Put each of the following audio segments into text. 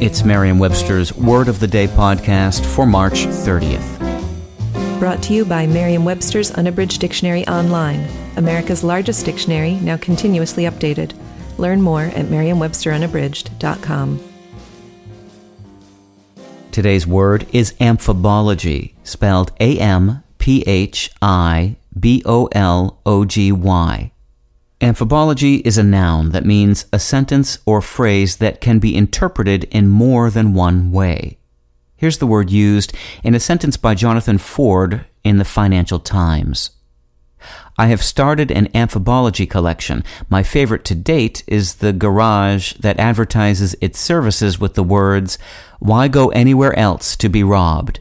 It's Merriam Webster's Word of the Day podcast for March 30th. Brought to you by Merriam Webster's Unabridged Dictionary Online, America's largest dictionary, now continuously updated. Learn more at merriam-websterunabridged.com. Today's word is amphibology, spelled A M P H I B O L O G Y. Amphibology is a noun that means a sentence or phrase that can be interpreted in more than one way. Here's the word used in a sentence by Jonathan Ford in the Financial Times. I have started an amphibology collection. My favorite to date is the garage that advertises its services with the words, Why go anywhere else to be robbed?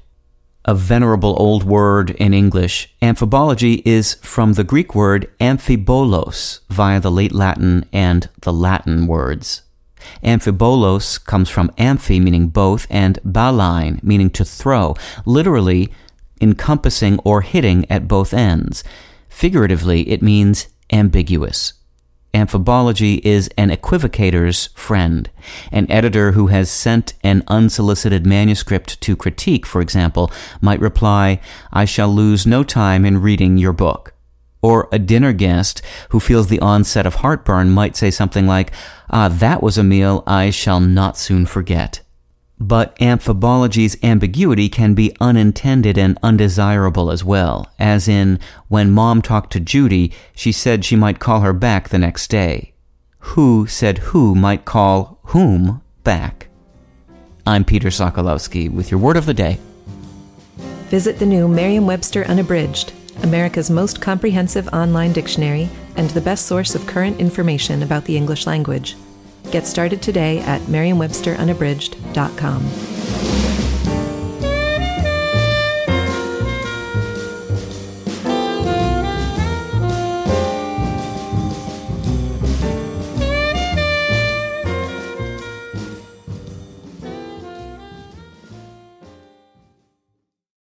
A venerable old word in English, amphibology is from the Greek word amphibolos via the late Latin and the Latin words. Amphibolos comes from amphi meaning both and ballein meaning to throw, literally encompassing or hitting at both ends. Figuratively, it means ambiguous. Amphibology is an equivocator's friend. An editor who has sent an unsolicited manuscript to critique, for example, might reply, I shall lose no time in reading your book. Or a dinner guest who feels the onset of heartburn might say something like, Ah, that was a meal I shall not soon forget. But amphibology's ambiguity can be unintended and undesirable as well, as in, when mom talked to Judy, she said she might call her back the next day. Who said who might call whom back? I'm Peter Sokolowski with your word of the day. Visit the new Merriam Webster Unabridged, America's most comprehensive online dictionary and the best source of current information about the English language. Get started today at merriam-websterunabridged.com.